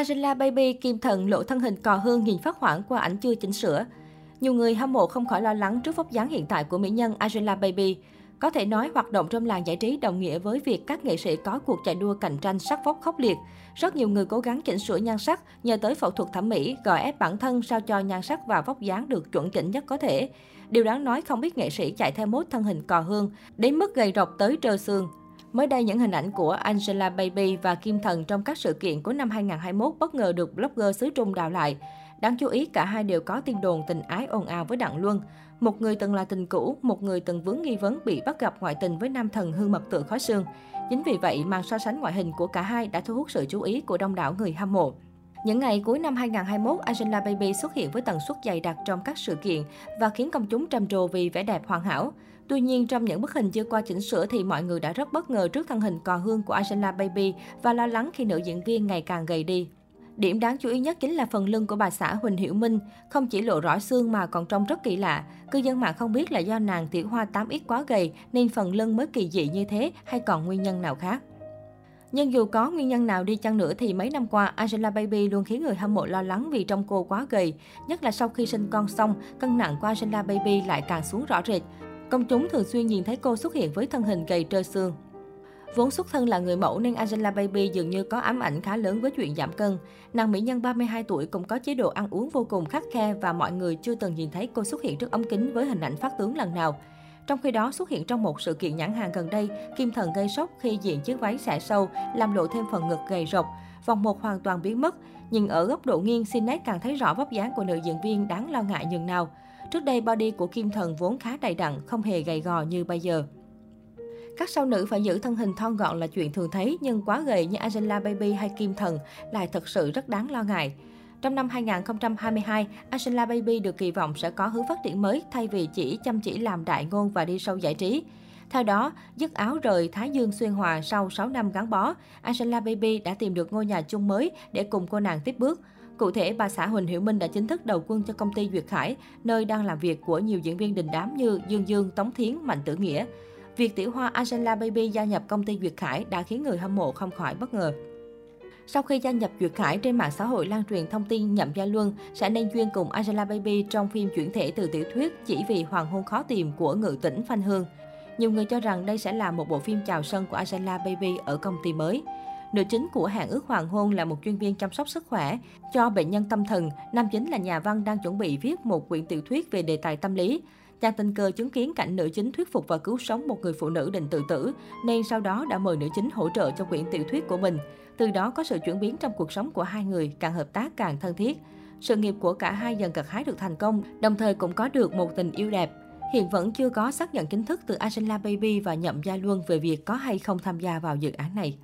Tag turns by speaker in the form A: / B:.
A: Angela Baby kim thần lộ thân hình cò hương nhìn phát hoảng qua ảnh chưa chỉnh sửa. Nhiều người hâm mộ không khỏi lo lắng trước vóc dáng hiện tại của mỹ nhân Angela Baby. Có thể nói hoạt động trong làng giải trí đồng nghĩa với việc các nghệ sĩ có cuộc chạy đua cạnh tranh sắc vóc khốc liệt. Rất nhiều người cố gắng chỉnh sửa nhan sắc nhờ tới phẫu thuật thẩm mỹ, gò ép bản thân sao cho nhan sắc và vóc dáng được chuẩn chỉnh nhất có thể. Điều đáng nói không biết nghệ sĩ chạy theo mốt thân hình cò hương, đến mức gầy rộc tới trơ xương. Mới đây, những hình ảnh của Angela Baby và Kim Thần trong các sự kiện của năm 2021 bất ngờ được blogger xứ Trung đào lại. Đáng chú ý, cả hai đều có tin đồn tình ái ồn ào với Đặng Luân. Một người từng là tình cũ, một người từng vướng nghi vấn bị bắt gặp ngoại tình với nam thần hương mật tượng khói xương. Chính vì vậy, màn so sánh ngoại hình của cả hai đã thu hút sự chú ý của đông đảo người hâm mộ. Những ngày cuối năm 2021, Angela Baby xuất hiện với tần suất dày đặc trong các sự kiện và khiến công chúng trầm trồ vì vẻ đẹp hoàn hảo. Tuy nhiên, trong những bức hình chưa qua chỉnh sửa thì mọi người đã rất bất ngờ trước thân hình cò hương của Angela Baby và lo lắng khi nữ diễn viên ngày càng gầy đi. Điểm đáng chú ý nhất chính là phần lưng của bà xã Huỳnh Hiểu Minh, không chỉ lộ rõ xương mà còn trông rất kỳ lạ. Cư dân mạng không biết là do nàng tiểu hoa 8X quá gầy nên phần lưng mới kỳ dị như thế hay còn nguyên nhân nào khác. Nhưng dù có nguyên nhân nào đi chăng nữa thì mấy năm qua, Angela Baby luôn khiến người hâm mộ lo lắng vì trông cô quá gầy. Nhất là sau khi sinh con xong, cân nặng của Angela Baby lại càng xuống rõ rệt. Công chúng thường xuyên nhìn thấy cô xuất hiện với thân hình gầy trơ xương. Vốn xuất thân là người mẫu nên Angela Baby dường như có ám ảnh khá lớn với chuyện giảm cân. Nàng mỹ nhân 32 tuổi cũng có chế độ ăn uống vô cùng khắc khe và mọi người chưa từng nhìn thấy cô xuất hiện trước ống kính với hình ảnh phát tướng lần nào. Trong khi đó, xuất hiện trong một sự kiện nhãn hàng gần đây, Kim Thần gây sốc khi diện chiếc váy xẻ sâu, làm lộ thêm phần ngực gầy rộc. Vòng một hoàn toàn biến mất. Nhưng ở góc độ nghiêng, Sinet càng thấy rõ vóc dáng của nữ diễn viên đáng lo ngại nhường nào. Trước đây, body của Kim Thần vốn khá đầy đặn, không hề gầy gò như bây giờ. Các sao nữ phải giữ thân hình thon gọn là chuyện thường thấy, nhưng quá gầy như Angela Baby hay Kim Thần lại thật sự rất đáng lo ngại. Trong năm 2022, Angela Baby được kỳ vọng sẽ có hướng phát triển mới thay vì chỉ chăm chỉ làm đại ngôn và đi sâu giải trí. Theo đó, dứt áo rời Thái Dương Xuyên Hòa sau 6 năm gắn bó, Angela Baby đã tìm được ngôi nhà chung mới để cùng cô nàng tiếp bước. Cụ thể, bà xã Huỳnh Hiểu Minh đã chính thức đầu quân cho công ty Duyệt Khải, nơi đang làm việc của nhiều diễn viên đình đám như Dương Dương, Tống Thiến, Mạnh Tử Nghĩa. Việc tiểu hoa Angela Baby gia nhập công ty Duyệt Khải đã khiến người hâm mộ không khỏi bất ngờ. Sau khi gia nhập Duyệt Khải trên mạng xã hội lan truyền thông tin Nhậm Gia Luân sẽ nên duyên cùng Angela Baby trong phim chuyển thể từ tiểu thuyết chỉ vì hoàng hôn khó tìm của ngự tỉnh Phanh Hương. Nhiều người cho rằng đây sẽ là một bộ phim chào sân của Angela Baby ở công ty mới. Nữ chính của hạng ước hoàng hôn là một chuyên viên chăm sóc sức khỏe cho bệnh nhân tâm thần. Nam chính là nhà văn đang chuẩn bị viết một quyển tiểu thuyết về đề tài tâm lý. Chàng tình cờ chứng kiến cảnh nữ chính thuyết phục và cứu sống một người phụ nữ định tự tử, nên sau đó đã mời nữ chính hỗ trợ cho quyển tiểu thuyết của mình. Từ đó có sự chuyển biến trong cuộc sống của hai người, càng hợp tác càng thân thiết. Sự nghiệp của cả hai dần gặt hái được thành công, đồng thời cũng có được một tình yêu đẹp. Hiện vẫn chưa có xác nhận chính thức từ Angela Baby và Nhậm Gia Luân về việc có hay không tham gia vào dự án này.